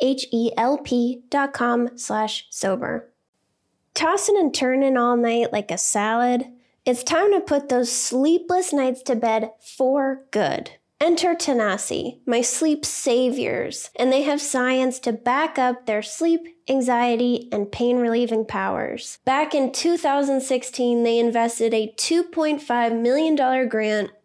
H-E-L-P dot com slash sober. Tossing and turning all night like a salad, it's time to put those sleepless nights to bed for good. Enter Tanasi, my sleep saviors, and they have science to back up their sleep, anxiety, and pain relieving powers. Back in 2016, they invested a $2.5 million grant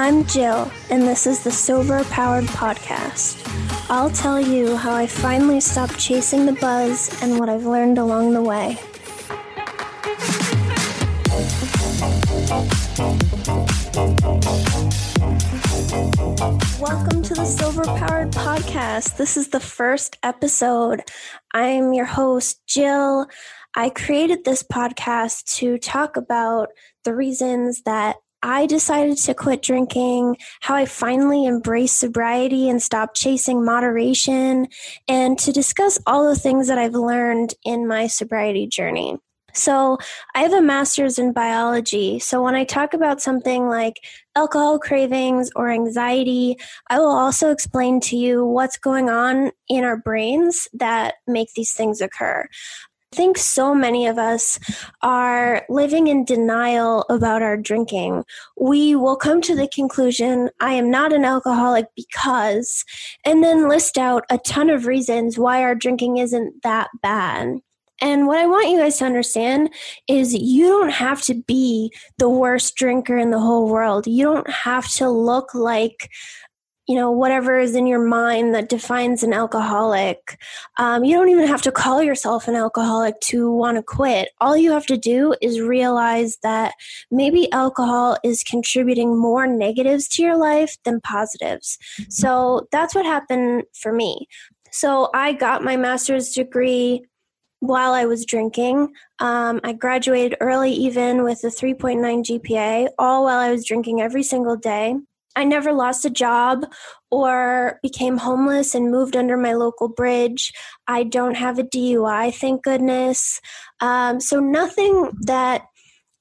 I'm Gill, and this is the Sober Powered Podcast. I'll tell you how I finally stopped chasing the buzz and what I've learned along the way. Welcome to the Sober Powered Podcast. This is the first episode. I'm your host, Gill. I created this podcast to talk about the reasons that I decided to quit drinking, how I finally embraced sobriety and stopped chasing moderation, and to discuss all the things that I've learned in my sobriety journey. So, I have a master's in biology. So, when I talk about something like alcohol cravings or anxiety, I will also explain to you what's going on in our brains that make these things occur. I think so many of us are living in denial about our drinking. We will come to the conclusion, I am not an alcoholic because, and then list out a ton of reasons why our drinking isn't that bad. And what I want you guys to understand is you don't have to be the worst drinker in the whole world. You don't have to look like you know, whatever is in your mind that defines an alcoholic. Um, you don't even have to call yourself an alcoholic to want to quit. All you have to do is realize that maybe alcohol is contributing more negatives to your life than positives. Mm-hmm. So that's what happened for me. So I got my master's degree while I was drinking. Um, I graduated early, even with a 3.9 GPA, all while I was drinking every single day. I never lost a job or became homeless and moved under my local bridge. I don't have a DUI, thank goodness. Um, so, nothing that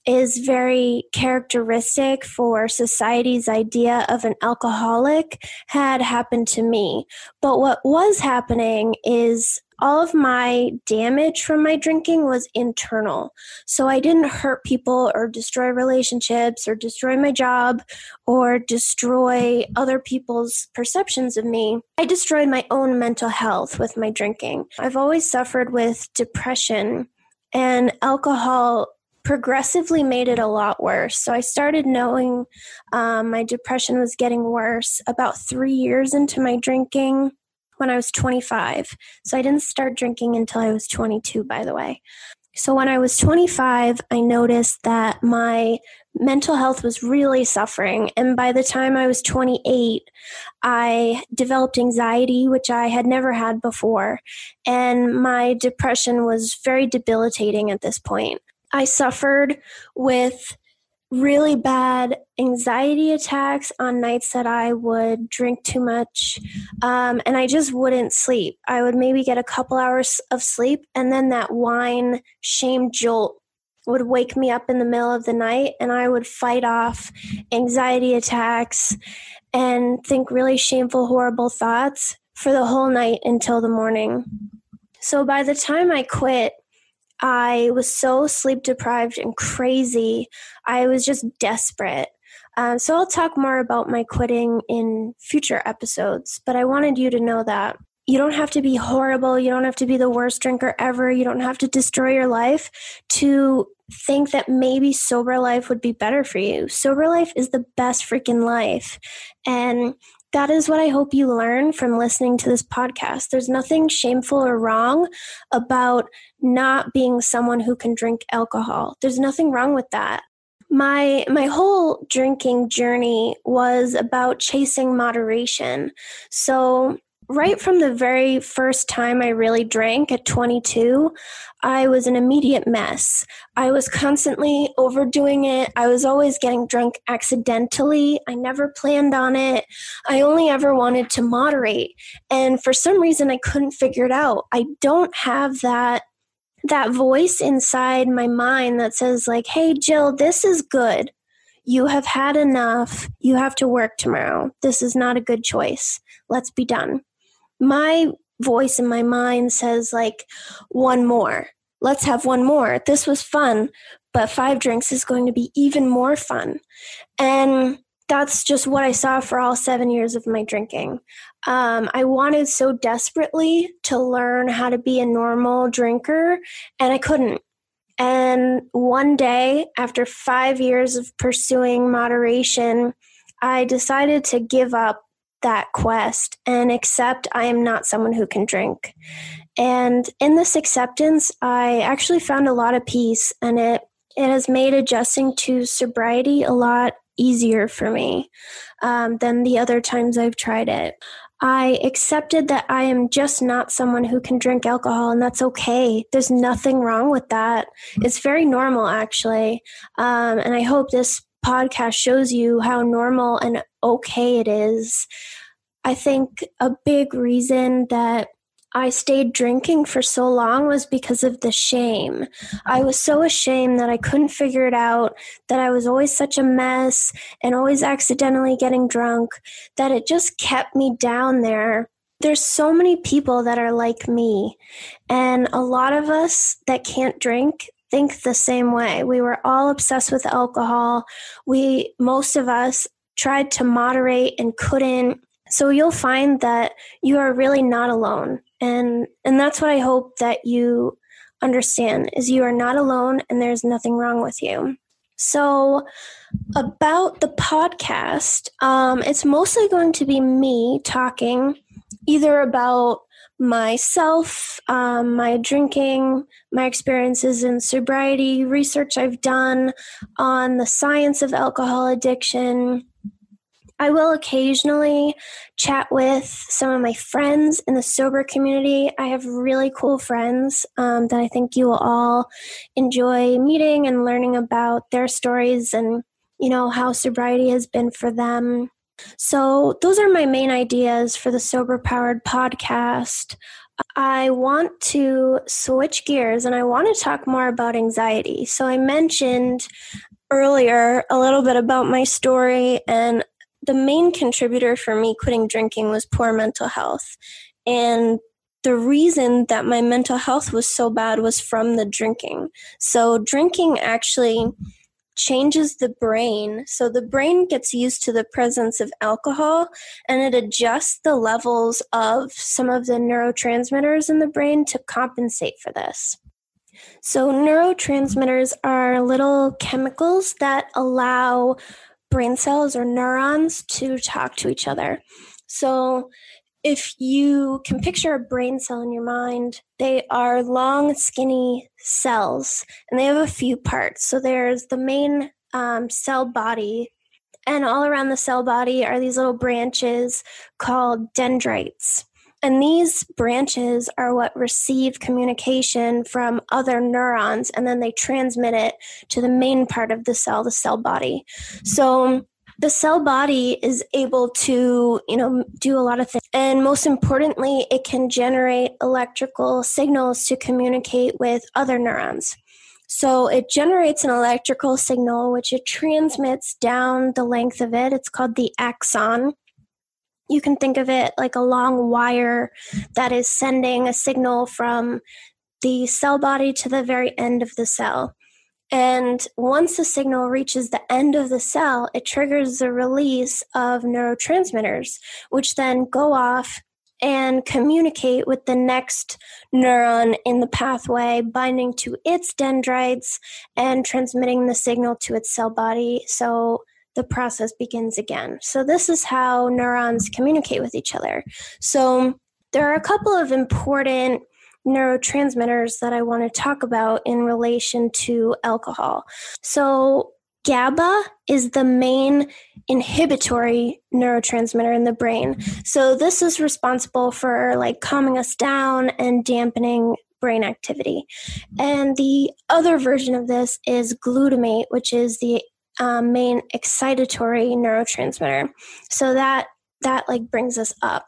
is very characteristic for society's idea of an alcoholic had happened to me. But what was happening is all of my damage from my drinking was internal. So I didn't hurt people or destroy relationships or destroy my job or destroy other people's perceptions of me. I destroyed my own mental health with my drinking. I've always suffered with depression and alcohol progressively made it a lot worse. So I started knowing um, my depression was getting worse about three years into my drinking when I was 25. So I didn't start drinking until I was 22, by the way. So when I was 25, I noticed that my mental health was really suffering. And by the time I was 28, I developed anxiety, which I had never had before. And my depression was very debilitating at this point. I suffered with really bad anxiety attacks on nights that I would drink too much um, and I just wouldn't sleep. I would maybe get a couple hours of sleep and then that wine shame jolt would wake me up in the middle of the night and I would fight off anxiety attacks and think really shameful, horrible thoughts for the whole night until the morning. So by the time I quit, I was so sleep deprived and crazy. I was just desperate. Um, so I'll talk more about my quitting in future episodes, but I wanted you to know that you don't have to be horrible. You don't have to be the worst drinker ever. You don't have to destroy your life to think that maybe sober life would be better for you. Sober life is the best freaking life. And that is what I hope you learn from listening to this podcast. There's nothing shameful or wrong about not being someone who can drink alcohol. There's nothing wrong with that. My my whole drinking journey was about chasing moderation. So right from the very first time I really drank at 22, I was an immediate mess. I was constantly overdoing it. I was always getting drunk accidentally. I never planned on it. I only ever wanted to moderate. And for some reason I couldn't figure it out. I don't have that that voice inside my mind that says like, "Hey Gill, this is good. You have had enough. You have to work tomorrow. This is not a good choice. Let's be done." My voice in my mind says like one more. Let's have one more. This was fun but five drinks is going to be even more fun. And that's just what i saw for all seven years of my drinking. Um, i wanted so desperately to learn how to be a normal drinker and i couldn't. And one day after five years of pursuing moderation i decided to give up that quest and accept I am not someone who can drink. And in this acceptance, I actually found a lot of peace and it it has made adjusting to sobriety a lot easier for me um, than the other times I've tried it. I accepted that I am just not someone who can drink alcohol, and that's okay. There's nothing wrong with that. It's very normal, actually. Um, and I hope this podcast shows you how normal and okay it is. I think a big reason that I stayed drinking for so long was because of the shame. I mm-hmm. was so ashamed that I couldn't figure it out, that I was always such a mess and always accidentally getting drunk, that it just kept me down there. There's so many people that are like me, and a lot of us that can't drink think the same way. We were all obsessed with alcohol. We, most of us, tried to moderate and couldn't. So you'll find that you are really not alone. And and that's what I hope that you understand is you are not alone and there's nothing wrong with you. So about the podcast, um, it's mostly going to be me talking either about myself, um, my drinking, my experiences in sobriety, research I've done on the science of alcohol addiction. I will occasionally chat with some of my friends in the sober community. I have really cool friends um, that I think you will all enjoy meeting and learning about their stories and, you know, how sobriety has been for them. So, those are my main ideas for the Sober Powered podcast. I want to switch gears and I want to talk more about anxiety. So, I mentioned earlier a little bit about my story, and the main contributor for me quitting drinking was poor mental health. And the reason that my mental health was so bad was from the drinking. So, drinking actually changes the brain. So the brain gets used to the presence of alcohol and it adjusts the levels of some of the neurotransmitters in the brain to compensate for this. So, neurotransmitters are little chemicals that allow brain cells or neurons to talk to each other. So, if you can picture a brain cell in your mind, they are long, skinny cells, and they have a few parts. So there's the main um, cell body, and all around the cell body are these little branches called dendrites. And these branches are what receive communication from other neurons, and then they transmit it to the main part of the cell, the cell body. So the cell body is able to, you know, do a lot of things. And most importantly, it can generate electrical signals to communicate with other neurons. So it generates an electrical signal, which it transmits down the length of it. It's called the axon. You can think of it like a long wire that is sending a signal from the cell body to the very end of the cell. And once the signal reaches the end of the cell, it triggers the release of neurotransmitters, which then go off and communicate with the next neuron in the pathway, binding to its dendrites and transmitting the signal to its cell body. So the process begins again. So, this is how neurons communicate with each other. So, there are a couple of important neurotransmitters that I want to talk about in relation to alcohol. So, GABA is the main inhibitory neurotransmitter in the brain. So, this is responsible for like calming us down and dampening brain activity. And the other version of this is glutamate, which is the um, main excitatory neurotransmitter. So that that like brings us up.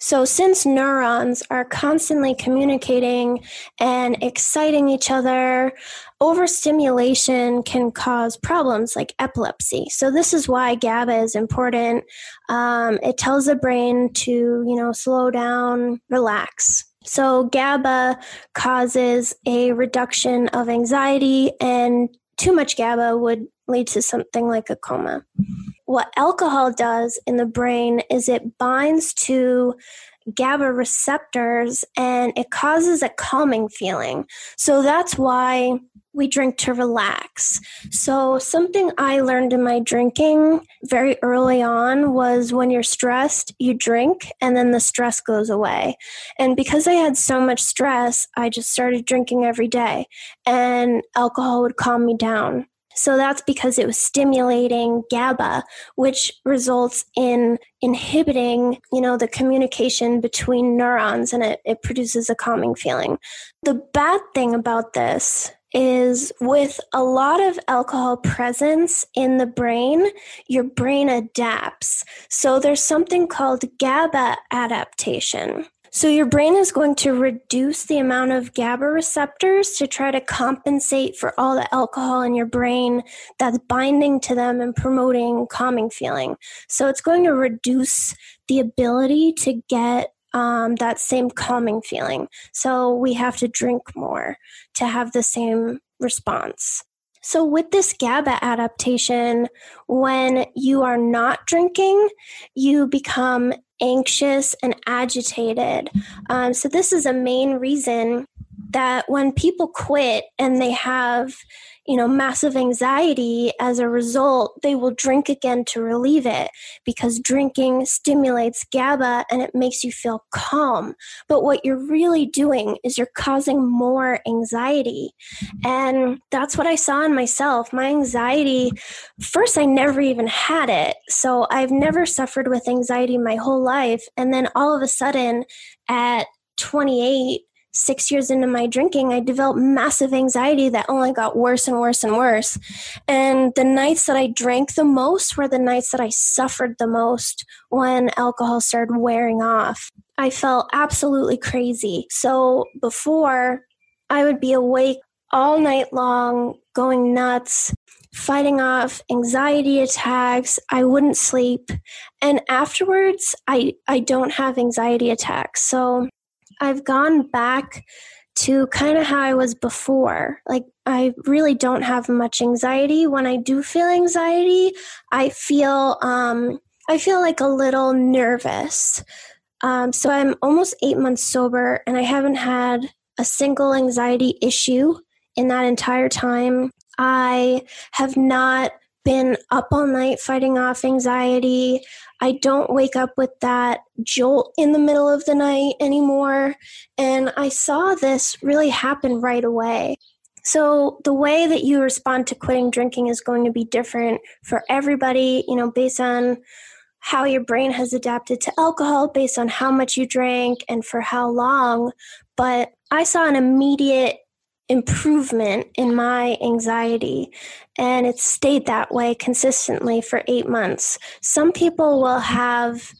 So, since neurons are constantly communicating and exciting each other, overstimulation can cause problems like epilepsy. So, this is why GABA is important. Um, it tells the brain to, you know, slow down, relax. So, GABA causes a reduction of anxiety, and too much GABA would lead to something like a coma what alcohol does in the brain is it binds to GABA receptors and it causes a calming feeling. So that's why we drink to relax. So, something I learned in my drinking very early on was when you're stressed, you drink and then the stress goes away. And because I had so much stress, I just started drinking every day and alcohol would calm me down. So that's because it was stimulating GABA, which results in inhibiting, you know, the communication between neurons and it, it produces a calming feeling. The bad thing about this is with a lot of alcohol presence in the brain, your brain adapts. So there's something called GABA adaptation. So your brain is going to reduce the amount of GABA receptors to try to compensate for all the alcohol in your brain that's binding to them and promoting calming feeling. So it's going to reduce the ability to get um, that same calming feeling. So we have to drink more to have the same response. So, with this GABA adaptation, when you are not drinking, you become anxious and agitated. Um, so, this is a main reason that when people quit and they have you know, massive anxiety as a result, they will drink again to relieve it because drinking stimulates GABA and it makes you feel calm. But what you're really doing is you're causing more anxiety. And that's what I saw in myself. My anxiety, first, I never even had it. So I've never suffered with anxiety my whole life. And then all of a sudden, at 28, six years into my drinking, I developed massive anxiety that only got worse and worse and worse. And the nights that I drank the most were the nights that I suffered the most when alcohol started wearing off. I felt absolutely crazy. So before, I would be awake all night long, going nuts, fighting off anxiety attacks. I wouldn't sleep. And afterwards, I, I don't have anxiety attacks. So I've gone back to kind of how I was before. Like, I really don't have much anxiety. When I do feel anxiety, I feel, um, I feel like a little nervous. Um, so I'm almost eight months sober and I haven't had a single anxiety issue in that entire time. I have not been up all night fighting off anxiety. I don't wake up with that jolt in the middle of the night anymore. And I saw this really happen right away. So, the way that you respond to quitting drinking is going to be different for everybody, you know, based on how your brain has adapted to alcohol, based on how much you drank and for how long. But I saw an immediate improvement in my anxiety and it stayed that way consistently for eight months. Some people will have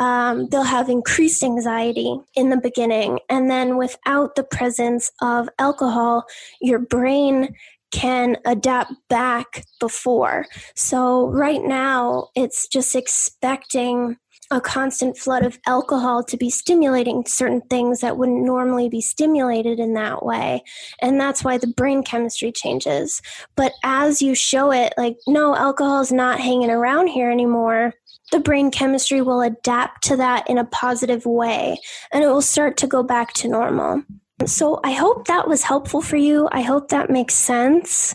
um, they'll have increased anxiety in the beginning and then without the presence of alcohol your brain can adapt back before. So right now it's just expecting a constant flood of alcohol to be stimulating certain things that wouldn't normally be stimulated in that way. And that's why the brain chemistry changes. But as you show it, like, no, alcohol is not hanging around here anymore, the brain chemistry will adapt to that in a positive way and it will start to go back to normal. So I hope that was helpful for you. I hope that makes sense.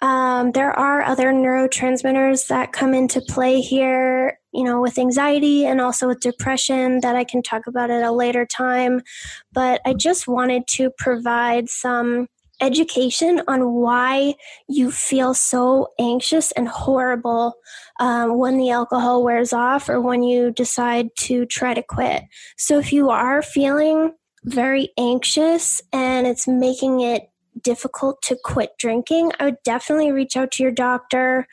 Um, there are other neurotransmitters that come into play here, you know, with anxiety and also with depression that I can talk about at a later time. But I just wanted to provide some education on why you feel so anxious and horrible um, when the alcohol wears off or when you decide to try to quit. So if you are feeling very anxious and it's making it difficult to quit drinking, I would definitely reach out to your doctor,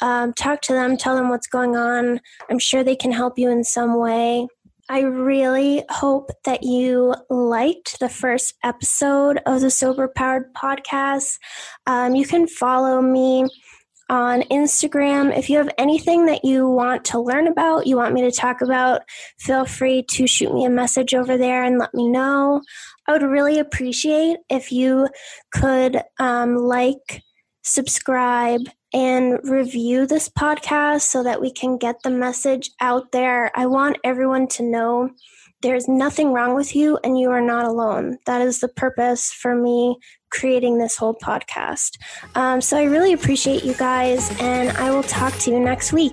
um, talk to them, tell them what's going on. I'm sure they can help you in some way. I really hope that you liked the first episode of the Sober Powered podcast. Um, you can follow me on Instagram. If you have anything that you want to learn about, you want me to talk about, feel free to shoot me a message over there and let me know. I would really appreciate if you could um, like, subscribe, and review this podcast so that we can get the message out there. I want everyone to know there's nothing wrong with you and you are not alone. That is the purpose for me creating this whole podcast. Um, so I really appreciate you guys, and I will talk to you next week.